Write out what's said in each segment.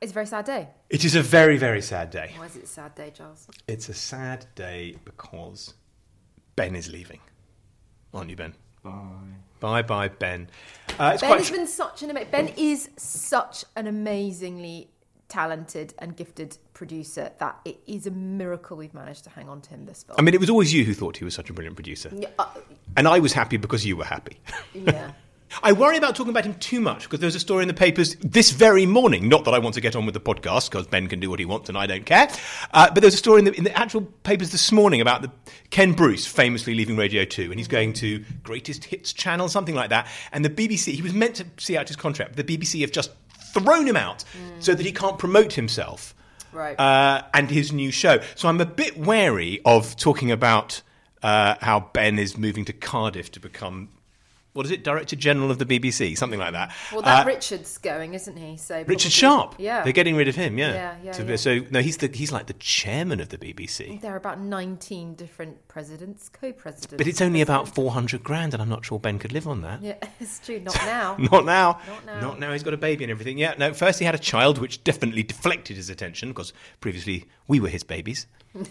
It's a very sad day. It is a very, very sad day. Why is it a sad day, Giles? It's a sad day because Ben is leaving. Aren't you, Ben? Bye. Bye bye, Ben. Uh, it's Ben quite has been such an ama- Ben is such an amazingly talented and gifted producer that it is a miracle we've managed to hang on to him this far. I mean, it was always you who thought he was such a brilliant producer. yeah, uh, And I was happy because you were happy. yeah. I worry about talking about him too much because there's a story in the papers this very morning. Not that I want to get on with the podcast because Ben can do what he wants and I don't care. Uh, but there's a story in the, in the actual papers this morning about the Ken Bruce famously leaving Radio 2 and he's going to Greatest Hits Channel, something like that. And the BBC, he was meant to see out his contract, but the BBC have just thrown him out so that he can't promote himself Right. uh, and his new show. So I'm a bit wary of talking about uh, how Ben is moving to Cardiff to become. What is it, Director General of the BBC, something like that. Well, that Uh, Richard's going, isn't he? So Richard probably- Sharp. Yeah. they're getting rid of him. Yeah, Yeah, yeah, So, yeah. so no, he's the he's like the chairman of the BBC, There are about 19 different presidents, co-presidents. but it's only about four hundred grand, and I'm not sure Ben could live on that. Yeah, it's true. Not now. Not now. Not now. He's got a baby and everything. Yeah. No. First, he had a child, which definitely deflected his attention because previously we were his babies.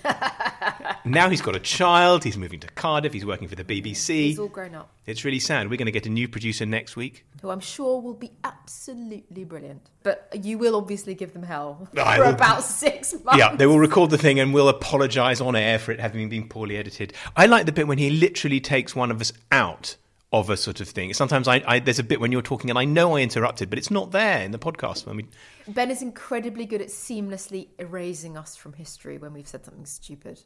now he's got a child. He's moving to Cardiff. He's working for the BBC. He's all grown up, It's really sad. We're going to get a new producer next week. who I'm sure will be absolutely brilliant. But you will obviously give them hell I for will- about six months. Yeah, they will record the thing and we'll apologise on air for it having been poorly edited. I like the bit when he literally takes one of us out of a sort of thing. Sometimes I, I there's a bit when you're talking and I know I interrupted, but it's not there in the podcast. I mean, Ben is incredibly good at seamlessly erasing us from history when we've said something stupid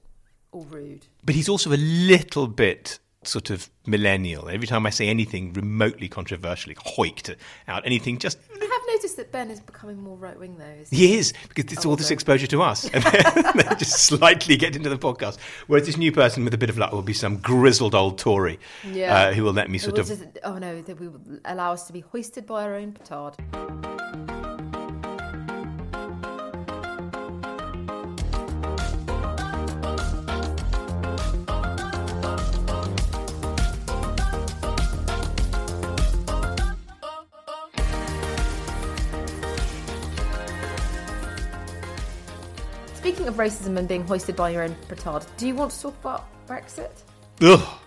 or rude. but he's also a little bit sort of millennial. Every time I say anything remotely controversial, hoiked out anything, just noticed that Ben is becoming more right wing though. He is because it's all this exposure to us, and then just slightly get into the podcast. Whereas this new person with a bit of luck will be some grizzled old Tory Yeah. uh, who will let me sort of just- oh no, that we will allow us to be hoisted by our own petard. Speaking of racism and being hoisted by your own petard, do you want to talk about Brexit Ugh.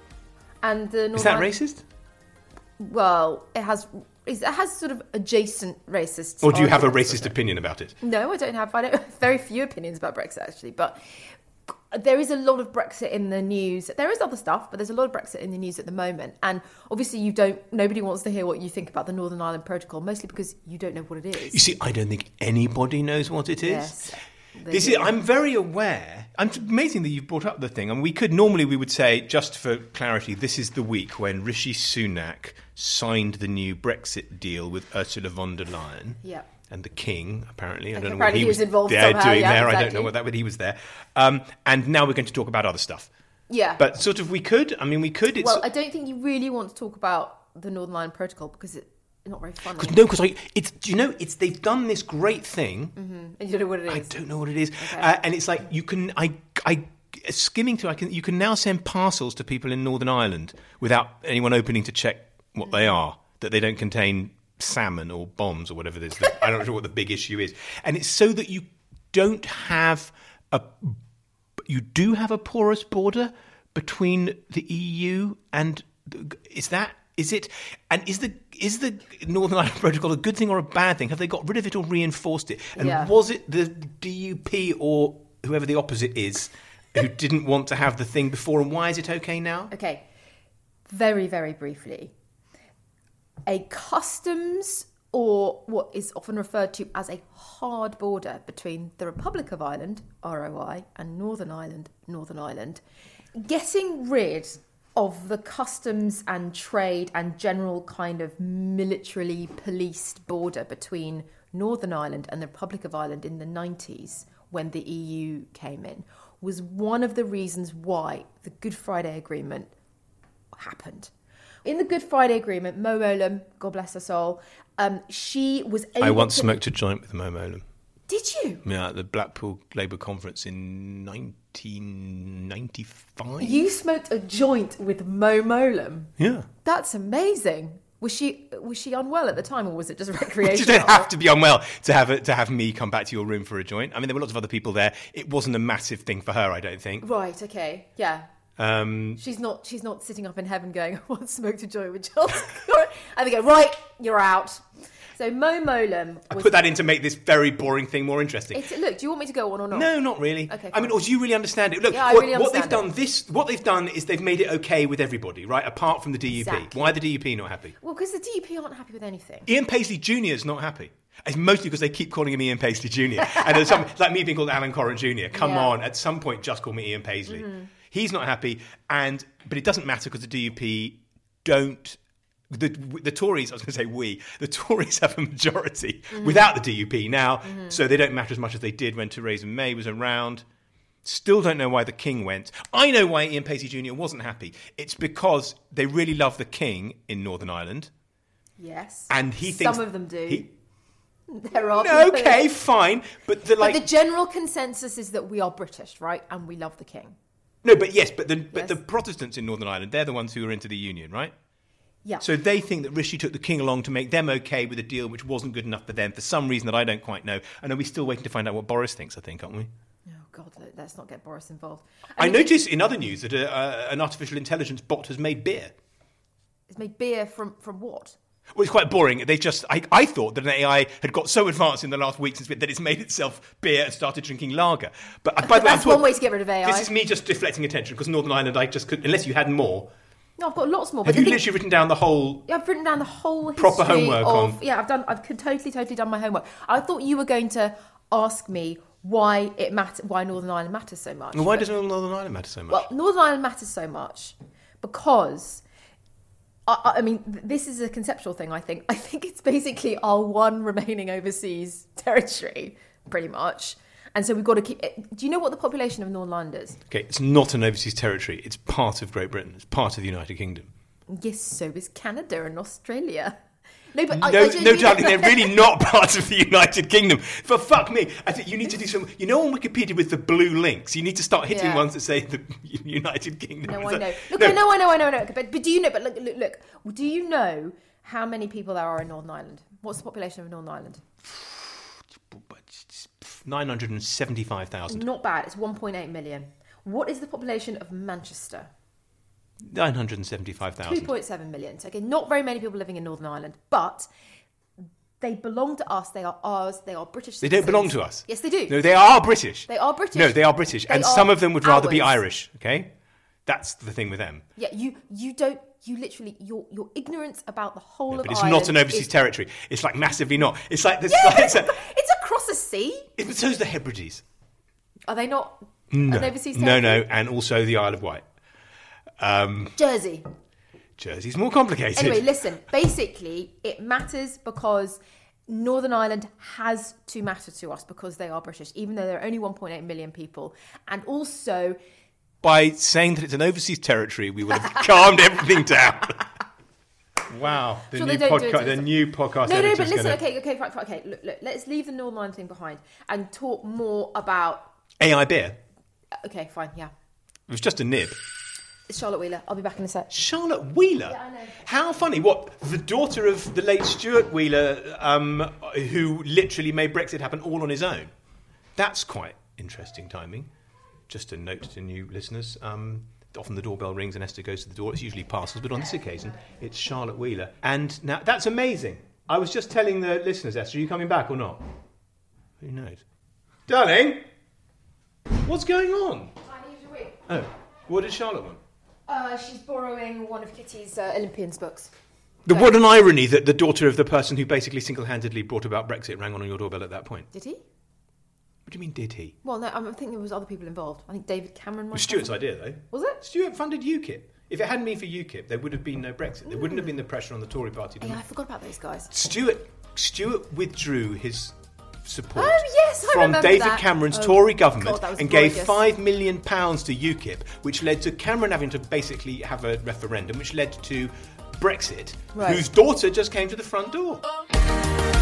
and the Is that Northern- racist? Well, it has it has sort of adjacent racist. Or do you have a racist with it. opinion about it? No, I don't have. I don't very few opinions about Brexit actually, but there is a lot of Brexit in the news. There is other stuff, but there's a lot of Brexit in the news at the moment. And obviously, you don't. Nobody wants to hear what you think about the Northern Ireland Protocol, mostly because you don't know what it is. You see, I don't think anybody knows what it is. Yes. They This do. is, I'm very aware. And it's amazing that you've brought up the thing. And we could normally we would say, just for clarity, this is the week when Rishi Sunak signed the new Brexit deal with Ursula von der Leyen. Yeah. And the king, apparently, I don't know what he he was was involved there somehow, doing yeah, there. I don't know what that, but he was there. Um, and now we're going to talk about other stuff. Yeah. But sort of, we could. I mean, we could. It's, well, I don't think you really want to talk about the Northern Ireland Protocol because it's not very funny. no, because I, it's. Do you know? It's they've done this great thing. And you don't know what it is. I don't know what it is, uh, and it's like you can I I skimming through. I can you can now send parcels to people in Northern Ireland without anyone opening to check what they are that they don't contain salmon or bombs or whatever it is. I don't know what the big issue is, and it's so that you don't have a you do have a porous border between the EU and is that Is it? And is the is the Northern Ireland Protocol a good thing or a bad thing? Have they got rid of it or reinforced it? And Yeah. was it the DUP or whoever the opposite is who didn't want to have the thing before? And why is it okay now? Okay, very, very briefly. A customs or what is often referred to as a hard border between the Republic of Ireland, ROI, and Northern Ireland, Northern Ireland, getting rid of the customs and trade and general kind of militarily policed border between Northern Ireland and the Republic of Ireland in the 90s when the EU came in was one of the reasons why the Good Friday Agreement happened. In the Good Friday Agreement, Mo Mowlam, God bless her soul, um, she was able I once to... smoked a joint with Mo Mowlam. Did you? Yeah, at the Blackpool Labour Conference in 1995. You smoked a joint with Mo Mowlam. yeah. That's amazing. Was she was she unwell at the time, or was it just recreational? You don't have to be unwell to have a, to have me come back to your room for a joint. I mean, there were lots of other people there. It wasn't a massive thing for her, I don't think. Right. Okay. Yeah. Um, She's not. She's not sitting up in heaven going, "I once smoked a joint with Charles." and they go, "Right, you're out." So Mo Mowlam I put that in to make this very boring thing more interesting. It's, look, do you want me to go on or not? No, not really. Okay, I mean, or do you really understand it? Look, Yeah, what, really what they've understand done this, what they've done is they've made it okay with everybody, right? Apart from the DUP. Exactly. Why the DUP not happy? Well, because the DUP aren't happy with anything. Ian Paisley Jr. is not happy. It's mostly because they keep calling him Ian Paisley Jr. and there's some, like me being called Alan Coren Jr. Come Yeah. on, at some point, just call me Ian Paisley. Mm-hmm. He's not happy, and but it doesn't matter because the DUP don't. The, the Tories, I was going to say we, the Tories have a majority without the DUP now, mm-hmm. so they don't matter as much as they did when Theresa May was around. Still don't know why the King went. I know why Ian Paisley Jr. wasn't happy. It's because they really love the King in Northern Ireland. Yes. And he thinks some of them do. he- there are no, okay, fine, but the But like the general consensus is that we are British, right? And we love the king. no, but yes, but the but the Protestants in Northern Ireland, they're the ones who are into the union, right? Yeah. So they think that Rishi took the king along to make them okay with a deal which wasn't good enough for them for some reason that I don't quite know. And are we still waiting to find out what Boris thinks? I think, aren't we? oh God, let- let's not get Boris involved. I mean, noticed in other news that a, uh, an artificial intelligence bot has made beer. It's made beer from from what? Well, it's quite boring. They just, I, I thought that an AI had got so advanced in the last weeks that it's made itself beer and started drinking lager. But uh, by the way, That's one way to get rid of AI. This is me just deflecting attention because Northern Ireland, I just could, unless you had more. No, I've got lots more. Have you literally written down the whole? Yeah, I've written down the whole Proper homework of, on- Yeah, I've done. I've totally, totally done my homework. I thought you were going to ask me why it matter, why Northern Ireland matters so much. Why But- does Northern Ireland matter so much? Well, Northern Ireland matters so much because. I- I mean, this is a conceptual thing. I think. I think it's basically our one remaining overseas territory, pretty much. And so we've got to keep. eh, Do you know what the population of Northern Ireland is? okay, it's not an overseas territory. It's part of Great Britain. It's part of the United Kingdom. Yes, so is Canada and Australia. No, but No, I, no, darling, they're really not part of the United Kingdom. For fuck me, I think you need to do some. You know, on Wikipedia with the blue links, you need to start hitting Yeah. ones that say the United Kingdom. No, I know. Look, no, I know, I know, I know, I know. But, but do you know? But look, look, look. Do you know how many people there are in Northern Ireland? What's the population of Northern Ireland? Nine hundred and seventy-five thousand. Not bad. It's 1.8 million. What is the population of Manchester? Nine hundred and seventy-five thousand. 2.7 million. So, okay, not very many people living in Northern Ireland, but they belong to us. They are ours. They are British. They don't belong to us. Yes, they do. No, they are British. They are British. No, they are British, They and are some of them would rather be. Irish. Okay, that's the thing with them. Yeah, you you don't you literally your your ignorance about the whole Yeah, of but it's Ireland not an overseas is- territory. It's like massively not. It's like this. Yeah, like, it's, it's, sea. it, so's the Hebrides. Are they not No, an overseas no, territory? no, and also the Isle of Wight. Um, Jersey. Jersey's more complicated. Anyway, listen. Basically, it matters because Northern Ireland has to matter to us because they are British, even though there are only 1.8 million people, and also By saying that it's an overseas territory, we would have calmed everything down. Wow, the Sure, new they don't do it podcast. The new podcast. no, no. But listen, gonna- okay, okay, fine, fine, okay. Look, look, let's leave the Northern Ireland thing behind and talk more about. AI beer. Okay, fine, yeah. It was just a nib. It's Charlotte Wheeler. I'll be back in a sec. Charlotte Wheeler. Yeah, I know. How funny! What the daughter of the late Stuart Wheeler, um, who literally made Brexit happen all on his own. That's quite interesting timing. Just a note to new listeners. Um, often the doorbell rings and Esther goes to the door. It's usually parcels, but on this occasion, it's Charlotte Wheeler. And now that's amazing. I was just telling the listeners, Esther, are you coming back or not? Who knows? Darling, what's going on? I need a wig. Oh, what did Charlotte want? Uh, she's borrowing one of Kitty's uh, Olympians books. The, what an irony that the daughter of the person who basically single-handedly brought about Brexit rang on your doorbell at that point. Did he? What do you mean, did he? Well, no, I'm- think there was other people involved. I think David Cameron. It might was Stuart's idea, though. Was it? Stuart funded UKIP. If it hadn't been for UKIP, there would have been no Brexit. There wouldn't have been the pressure on the Tory party. to Yeah, I forgot about those guys. Stuart Stuart withdrew his support Oh, yes, from David that. Cameron's Oh, Tory government God, that was and gave five million pounds to UKIP, which led to Cameron having to basically have a referendum, which led to Brexit, Right. whose daughter just came to the front door. Oh.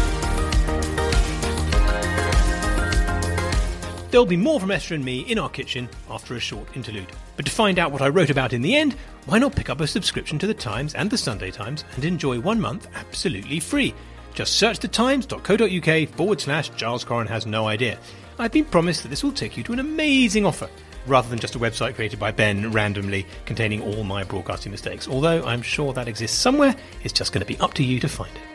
There'll be more from Esther and me in our kitchen after a short interlude. But to find out what I wrote about in the end, why not pick up a subscription to The Times and The Sunday Times and enjoy one month absolutely free? Just search thetimes.co.uk forward slash Giles Coren has no idea. I've been promised that this will take you to an amazing offer, rather than just a website created by Ben randomly containing all my broadcasting mistakes. Although I'm sure that exists somewhere, it's just going to be up to you to find it.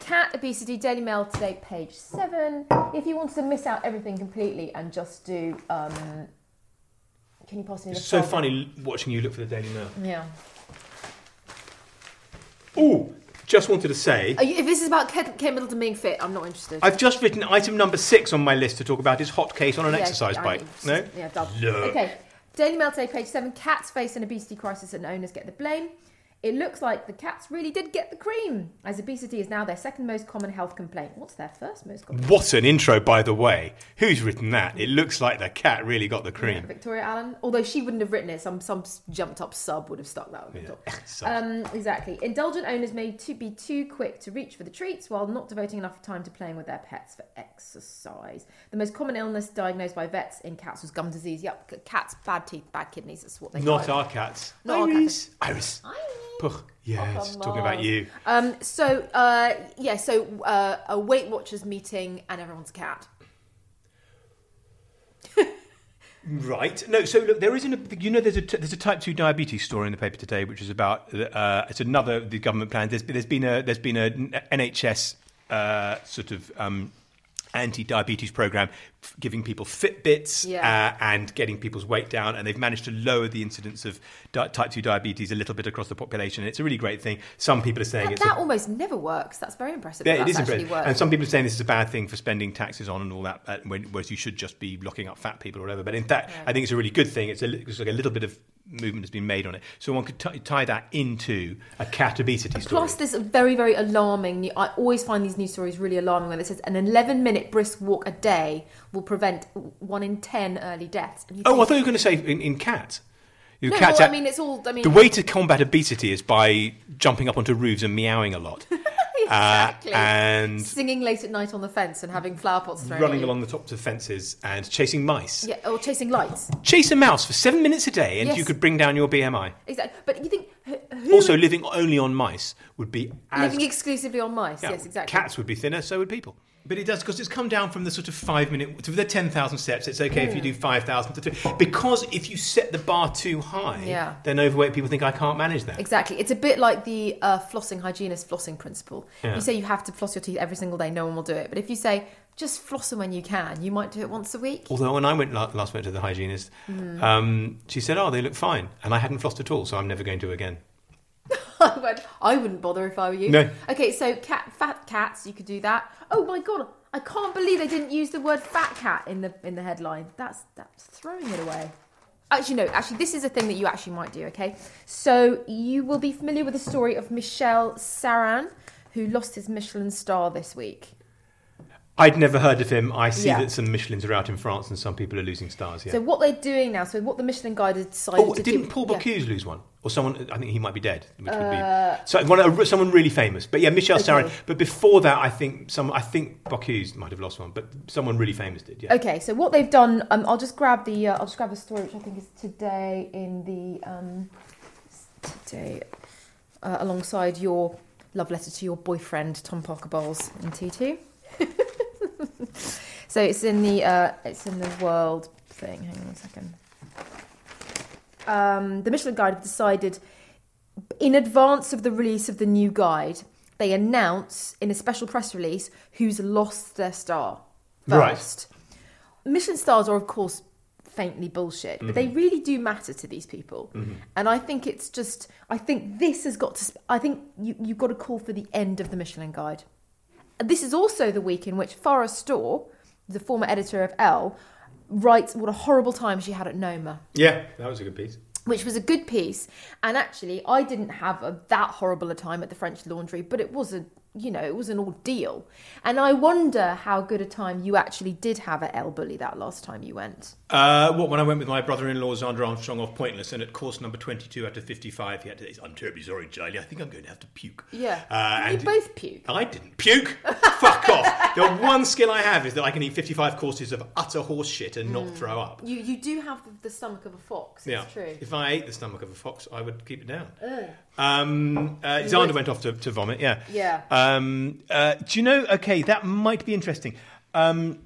Cat obesity, Daily Mail today, page seven. If you want to miss out everything completely and just do, um, can you possibly? It's so funny watching you look for the Daily Mail. Yeah. Oh, just wanted to say, you, if this is about Kate, Middleton being fit, I'm not interested. I've just written item number six on my list to talk about his hot case on an Yeah, exercise I bike. mean, No? Yeah, done. No. Okay. Daily Mail today, page seven. Cats face an obesity crisis and owners get the blame. It looks like the cats really did get the cream, as obesity is now their second most common health complaint. What's their first most common? What an intro, by the way. Who's written that? It looks like the cat really got the cream. Victoria Allen. Although she wouldn't have written it, some some jumped up sub would have stuck that. on the top. Um, exactly. Indulgent owners may to be too quick to reach for the treats while not devoting enough time to playing with their pets for exercise. The most common illness diagnosed by vets in cats was gum disease. Yep, cats bad teeth, bad kidneys. That's what they. Not our cats. Not our Iris. Iris. Iris. Puh. Yes, Come talking about you. Um, so uh, yeah, so uh, a Weight Watchers meeting and everyone's a cat. Right. No. So look, there isn't a. You know, there's a there's a type two diabetes story in the paper today, which is about. Uh, it's another the government plan. There's there's been a there's been a NHS uh, sort of. Um, Anti-diabetes program, giving people Fitbits Yeah. uh, and getting people's weight down, and they've managed to lower the incidence of di- type two diabetes a little bit across the population. It's a really great thing. Some people are saying That, it's that a, almost never works. That's very impressive. yeah, that it is impressive. worked. And some people are saying this is a bad thing for spending taxes on and all that, uh, when, whereas you should just be locking up fat people or whatever. But in fact, I think it's a really good thing. It's, a, it's like a little bit of movement has been made on it. So one could t- tie that into a cat obesity story. Plus, this very, very alarming. new- I always find these news stories really alarming when it says an 11 minute brisk walk a day will prevent one in 10 early deaths. Oh, I thought you were going to say in, in cats. Your No, well, I mean, it's all. I mean, the way to combat obesity is by jumping up onto roofs and meowing a lot. exactly. Uh, and singing late at night on the fence and having flower pots thrown. running along the tops of fences and chasing mice. Yeah, or chasing lights. Chase a mouse for seven minutes a day and Yes. you could bring down your BMI. Exactly. But you think who, Also, living only on mice would be as living exclusively on mice? Yeah, yes, exactly. Cats would be thinner, so would people. But it does because it's come down from the sort of five minute to the ten thousand steps. It's okay if you do five thousand to three because if you set the bar too high, Yeah. then overweight people think I can't manage that. Exactly. It's a bit like the uh, flossing hygienist flossing principle. Yeah. You say you have to floss your teeth every single day, no one will do it. But if you say just floss them when you can, you might do it once a week. Although when I went last went to the hygienist, Hmm. um, she said, "Oh, they look fine," and I hadn't flossed at all, so I'm never going to again. I went, I wouldn't bother if I were you. No. Okay, so cat, fat cats, you could do that. Oh my god, I can't believe they didn't use the word fat cat in the in the headline. That's that's throwing it away. Actually, no. Actually, this is a thing that you actually might do. Okay, so you will be familiar with the story of Michel Sarran, who lost his Michelin star this week. I'd never heard of him. I see Yeah. that some Michelins are out in France and some people are losing stars. Yeah. So what they're doing now? So what the Michelin Guide has decided oh, to didn't do? Paul yeah. Bocuse lose one? Or someone? I think he might be dead. Which would be so one, uh, someone really famous. But yeah, Michel Okay. Sarran. But before that, I think some. I think Bocuse might have lost one, but someone really famous did. Yeah. Okay, so what they've done, um, I'll just grab the, uh, I'll just grab the story, which I think is today in the, um, today, uh, alongside your love letter to your boyfriend Tom Parker Bowles in T2. so it's in the, uh, it's in the world thing. Hang on a second. Um, the Michelin Guide have decided, in advance of the release of the new guide, they announce in a special press release who's lost their star Right. first. Michelin stars are, of course, faintly bullshit, but they Mm-hmm. really do matter to these people. And I think it's just, I think this has got to, I think you, you've got to call for the end of the Michelin Guide. This is also the week in which Farrah Storr, the former editor of Elle, writes what a horrible time she had at Noma Yeah, that was a good piece. which was a good piece. And actually, I didn't have a, that horrible a time at the French Laundry, but it was a, you know, it was an ordeal. And I wonder how good a time you actually did have at El Bulli that last time you went. Uh, what when I went with my brother-in-law Xander Armstrong off Pointless, and at course number twenty-two out of fifty-five, he had to. I'm terribly sorry, Charlie. I think I'm going to have to puke. Yeah. Uh, you both puke. I didn't puke. Fuck off. The one skill I have is that I can eat fifty-five courses of utter horse shit and not throw up. You you do have the, the stomach of a fox. Yeah. True. If I ate the stomach of a fox, I would keep it down. Um, uh, Xander went off to, to vomit. Yeah. Yeah. Um, uh, do you know? Okay, that might be interesting. Um,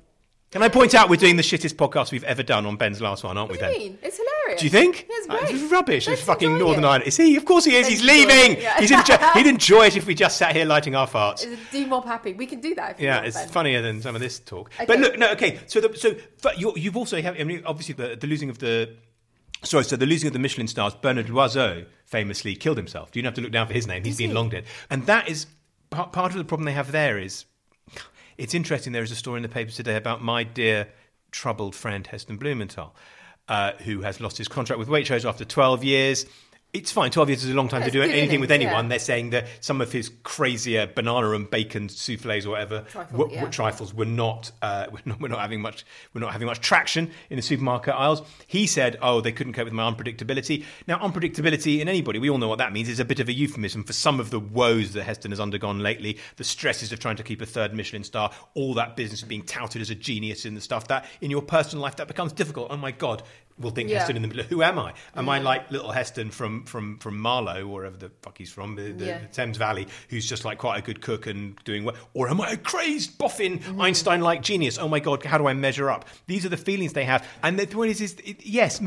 can I point out we're doing the shittest podcast we've ever done on Ben's last one, aren't What we, Ben? mean? It's hilarious. Do you think? It's great. It's rubbish. It's fucking Northern it. Ireland. Is he? Of course he is. He's leaving. yeah. He's enjoy- he'd enjoy it if we just sat here lighting our farts. Do mob happy. We can do that. If you Yeah, it's Ben. funnier than some of this talk. Okay. But look, no, okay. So, the, so but you, you've also have. I mean, obviously, the, the losing of the. Sorry, so the losing of the Michelin stars. Bernard Loiseau famously killed himself. You don't have to look down for his name. He's been he? long dead, and that is part, part of the problem they have there. Is it's interesting. There is a story in the papers today about my dear troubled friend Heston Blumenthal, uh, who has lost his contract with Waitrose after 12 years. It's fine. 12 years is a long time That's to do anything with anyone. yeah. They're saying that some of his crazier banana and bacon souffles or whatever Trifle, were- yeah. were trifles were not, uh, were not were not having much were not having much traction in the supermarket aisles. He said, "Oh, they couldn't cope with my unpredictability." Now, unpredictability in anybody, we all know what that means. Is a bit of a euphemism for some of the woes that Heston has undergone lately. The stresses of trying to keep a third Michelin star, all that business of being touted as a genius in the stuff that in your personal life that becomes difficult. Oh my god. We'll think Yeah. Heston in the middle. Who am I? Am I mm. like little Heston from from from Marlow, wherever the fuck he's from, the, the, Yeah. the Thames Valley, who's just like quite a good cook and doing well? Or am I a crazed, boffin, mm-hmm. Einstein like genius? Oh my God, how do I measure up? These are the feelings they have. And the point is, is it, yes,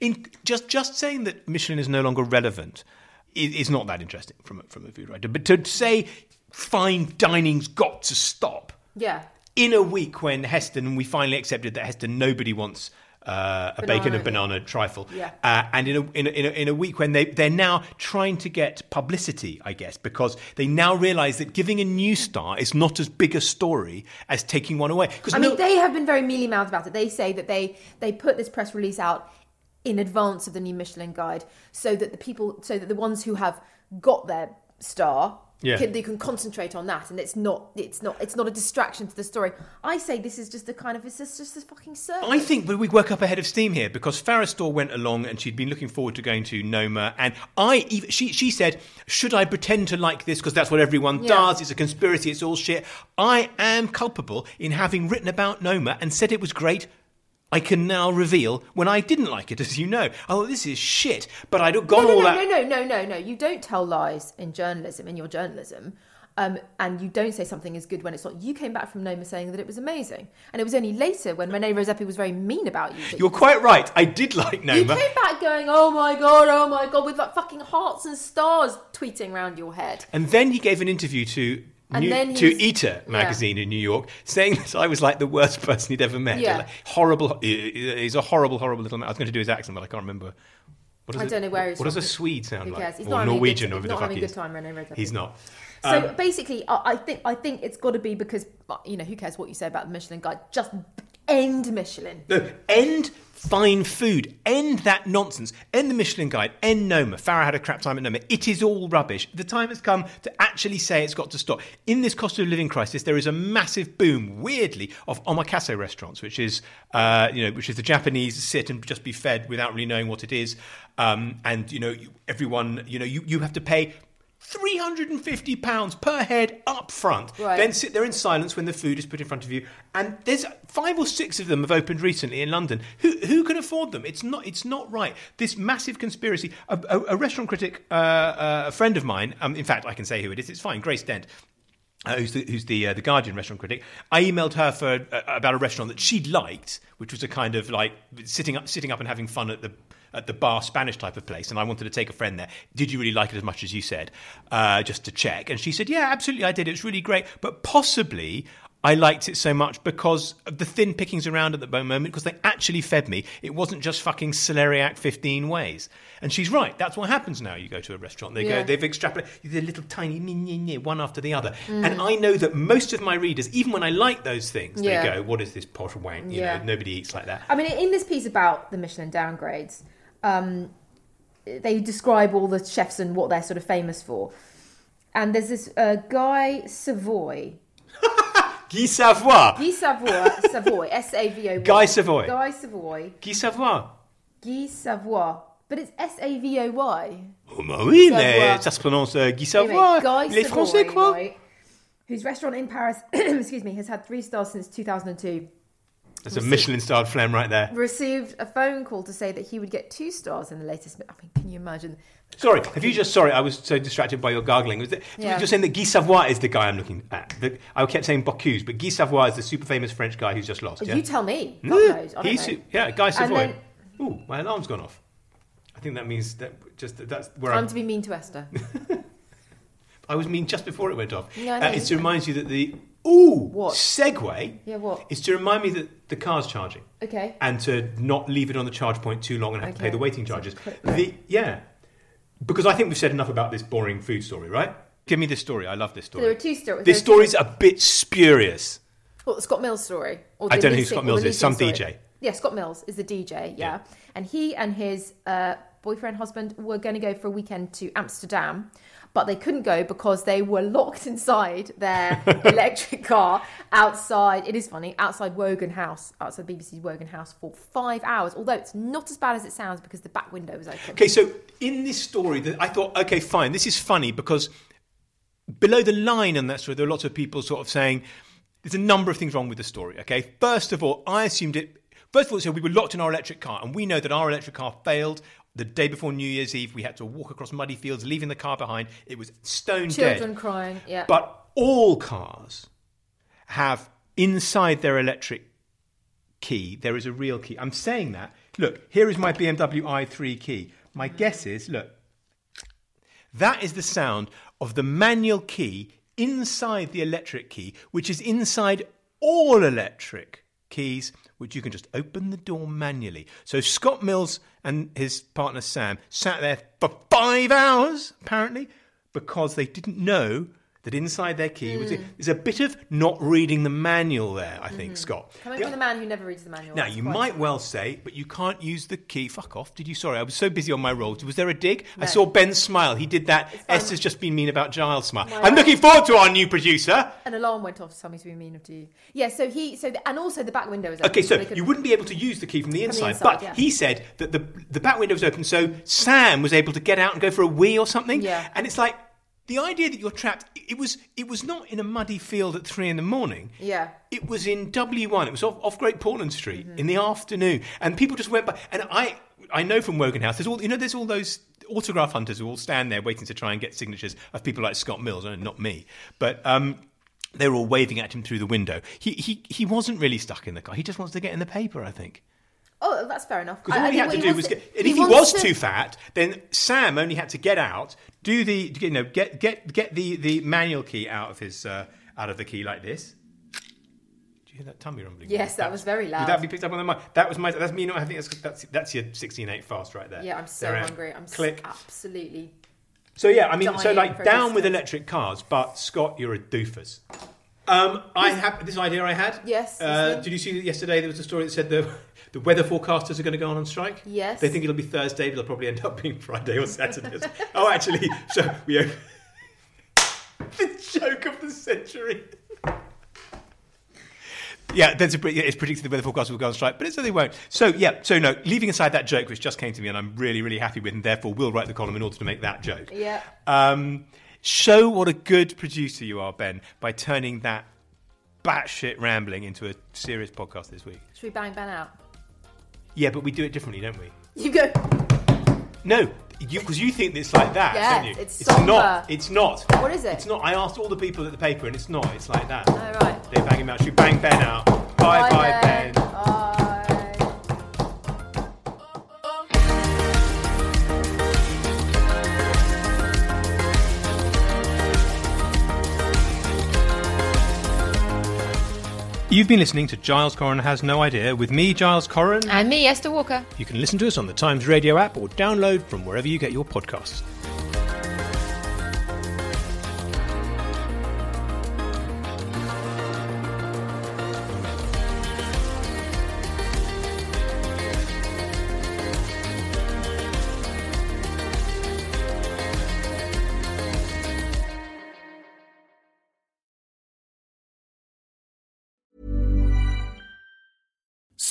in, just, just saying that Michelin is no longer relevant is, is not that interesting from a, from a food writer. But to say fine dining's got to stop Yeah. in a week when Heston, we finally accepted that Heston, nobody wants uh, a bacon and Banana, trifle. Yeah. Uh, and in a, in, a, in, a, in a week when they, they're now trying to get publicity, I guess, because they now realise that giving a new star is not as big a story as taking one away. I no- mean, they have been very mealy mouthed about it. They say that they they put this press release out in advance of the new Michelin guide, so that the people, so that the ones who have got their star Yeah. Can, you can concentrate on that, and it's not it's not it's not a distraction to the story. I say this is just a kind of it's just, just a fucking circus. I think we we work up ahead of steam here because Storr went along and she'd been looking forward to going to Noma, and I even, she she said, "Should I pretend to like this because that's what everyone Yeah. does? It's a conspiracy. It's all shit." I am culpable in having written about Noma and said it was great. I can now reveal when I didn't like it, as you know. Oh, this is shit. But I'd gone no, no, all no, that. no, no, no, no, no. You don't tell lies in journalism, in your journalism. Um, and you don't say something is good when it's not. You came back from Noma saying that it was amazing. And it was only later when Rene Redzepi was very mean about you. You're quite right. I did like Noma. You came back going, oh my god, oh my god, with like fucking hearts and stars tweeting around your head. And then he gave an interview to New, then to Eater magazine in New York, saying that I was like the worst person he'd ever met. Yeah. Like, horrible. He's a horrible, horrible little man. I was going to do his accent, but I can't remember. What I don't know where he's What does a Swede sound like? He's or not having good- Norwegian, or he's whatever the fuck he good is. time. He's not. So Um, basically, I I think I think it's got to be because you know who cares what you say about the Michelin Guide? Just end Michelin. No, end fine food. End that nonsense. End the Michelin Guide. End Noma. Farrah had a crap time at Noma. It is all rubbish. The time has come to actually say it's got to stop. In this cost of living crisis, there is a massive boom, weirdly, of omakase restaurants, which is, uh, you know, which is the Japanese sit and just be fed without really knowing what it is. Um, and you know, everyone, you know, you, you have to pay. £350 per head up front. Right. Then sit there in silence when the food is put in front of you. And there's five or six of them have opened recently in London. Who who can afford them? It's not it's not right. This massive conspiracy. A, a, a restaurant critic, uh, uh, a friend of mine. Um, in fact, I can say who it is. It's fine. Grace Dent. Uh, who's the, who's the, uh, the Guardian restaurant critic? I emailed her for uh, about a restaurant that she liked, which was a kind of like sitting up, sitting up and having fun at the at the bar Spanish type of place. And I wanted to take a friend there. Did you really like it as much as you said? Uh, just to check. And she said, Yeah, absolutely, I did. It was really great, but possibly. I liked it so much because of the thin pickings around at the moment, because they actually fed me. It wasn't just fucking celeriac 15 ways. And she's right. That's what happens now. You go to a restaurant, they Yeah. go, they've extrapolated the little tiny one after the other. Mm. And I know that most of my readers, even when I like those things, Yeah. they go, "What is this posh wank?" You Yeah. know, nobody eats like that. I mean, in this piece about the Michelin downgrades, um, they describe all the chefs and what they're sort of famous for. And there's this uh, Guy Savoy, Guy Savoy, Guy Savoy, Savoy, S A V O. Guy Savoy. Guy Savoy, Guy Savoy. Guy Savoy, but it's S A V O Y. Oh, bah oui, Savoy. mais ça se prononce euh, Guy Savoy. Anyway, Guy Les Savoy, Français, quoi. right, whose restaurant in Paris, excuse me, has had three stars since 2002. That's a Michelin-starred phlegm right there. Received a phone call to say that he would get two stars in the latest. I mean, can you imagine? Sorry, have you just? Sorry, I was so distracted by your gargling. Was it, Yeah. You're saying that Guy Savoy is the guy I'm looking at. The, I kept saying Bocuse, but Guy Savoy is the super famous French guy who's just lost. Yeah? You tell me. Knows. He's- know. yeah, Guy Savoy. then- Ooh, my alarm's gone off. I think that means that just that that's where Time I'm, to be mean to Esther. I was mean just before it went off. Yeah, I know. uh, it's to remind you that the ooh What? segue. Yeah, what? Is to remind me that the car's charging. Okay. And to not leave it on the charge point too long and have to pay the waiting charges. The, yeah, because I think we've said enough about this boring food story, right? Give me this story. I love this story. there are two stories. This story's a bit spurious. Well, the Scott Mills story. Or I don't know who Scott Mills is, some story. DJ. Yeah, Scott Mills is the DJ, yeah. And he and his uh, boyfriend, husband were going to go for a weekend to Amsterdam, but they couldn't go because they were locked inside their electric car outside, it is funny, outside Wogan House, outside BBC's Wogan House for five hours, although it's not as bad as it sounds because the back window was open. Okay, so in this story, that I thought, okay, fine, this is funny because below the line on that story, there are lots of people sort of saying there's a number of things wrong with the story. Okay, first of all, I assumed it. First of all, so we were locked in our electric car, and we know that our electric car failed the day before New Year's Eve. We had to walk across muddy fields, leaving the car behind. It was stone Children dead. Children crying, yeah. But all cars have inside their electric key, there is a real key. I'm saying that. Look, here is my BMW i3 key. My guess is, look, that is the sound of the manual key inside the electric key, which is inside all electric keys, which you can just open the door manually. So Scott Mills and his partner Sam sat there for five hours, apparently, because they didn't know that inside their key was Mm. there's a bit of not reading the manual there. I think, Scott. Mm-hmm. Coming The- from the man who never reads the manual. now you might well say, but you can't use the key. Fuck off! Did you? Sorry, I was so busy on my rolls. Was there a dig? I saw Ben smile. He did that. Esther's just been mean about Giles smile. My I'm looking forward to our new producer. An alarm went off to tell me to be mean to you. Yeah, so he, so the, and also the back window is open. Okay, so could- you wouldn't be able to use the key from the inside, inside, but yeah. he said that the the back window was open, so Sam was able to get out and go for a wee or something. Yeah. and it's like the idea that you're trapped. It was it was not in a muddy field at three in the morning. Yeah. It was in W1. It was off, off Great Portland Street Mm-hmm. in the afternoon, and people just went by. And I, I know from Wogan House, there's all you know. There's all those autograph hunters who all stand there waiting to try and get signatures of people like Scott Mills. and Not me, but um, they were all waving at him through the window. He, he, he wasn't really stuck in the car. He just wants to get in the paper. I think. Oh, that's fair enough. Because all I he had to do was to- get. And if he was to- too fat, then Sam only had to get out, do the you know get get get the the manual key out of his uh, out of the key like this. Do you hear that tummy rumbling? Yes, that was very loud. Would that be picked up on the mic? That was my. That's me. Not, I think that's that's, that's your sixteen eight fast right there. Yeah, I'm so They're out. hungry. I'm click. absolutely. So yeah, I mean, so like down with electric cars, but Scott, you're a doofus. Um, I have this idea I had. Yes, Uh, did you see that yesterday? There was a story that said the the weather forecasters are going to go on on strike. Yes. They think it'll be Thursday, but it'll probably end up being Friday or Saturday. oh, actually, so we have the joke of the century. Yeah, a, it's predicted the weather forecast will go on strike, but it's so they won't. So yeah, so no, leaving aside that joke, which just came to me, and I'm really, really happy with, and therefore will write the column in order to make that joke. Yeah. Um, show what a good producer you are, Ben, by turning that batshit rambling into a serious podcast this week. Should we bang Ben out? Yeah, but we do it differently, don't we? You go. No, because you, think it's like that, Yeah, don't you? it's not. somber. It's not. What is it? It's not. I asked all the people at the paper, and it's not. It's like that. Oh, right. They bang him out. Should we bang Ben out? Bye, bye, Ben. Bye. You've been listening to Giles Coren Has No Idea with me, Giles Coren. And me, Esther Walker. You can listen to us on the Times Radio app or download from wherever you get your podcasts.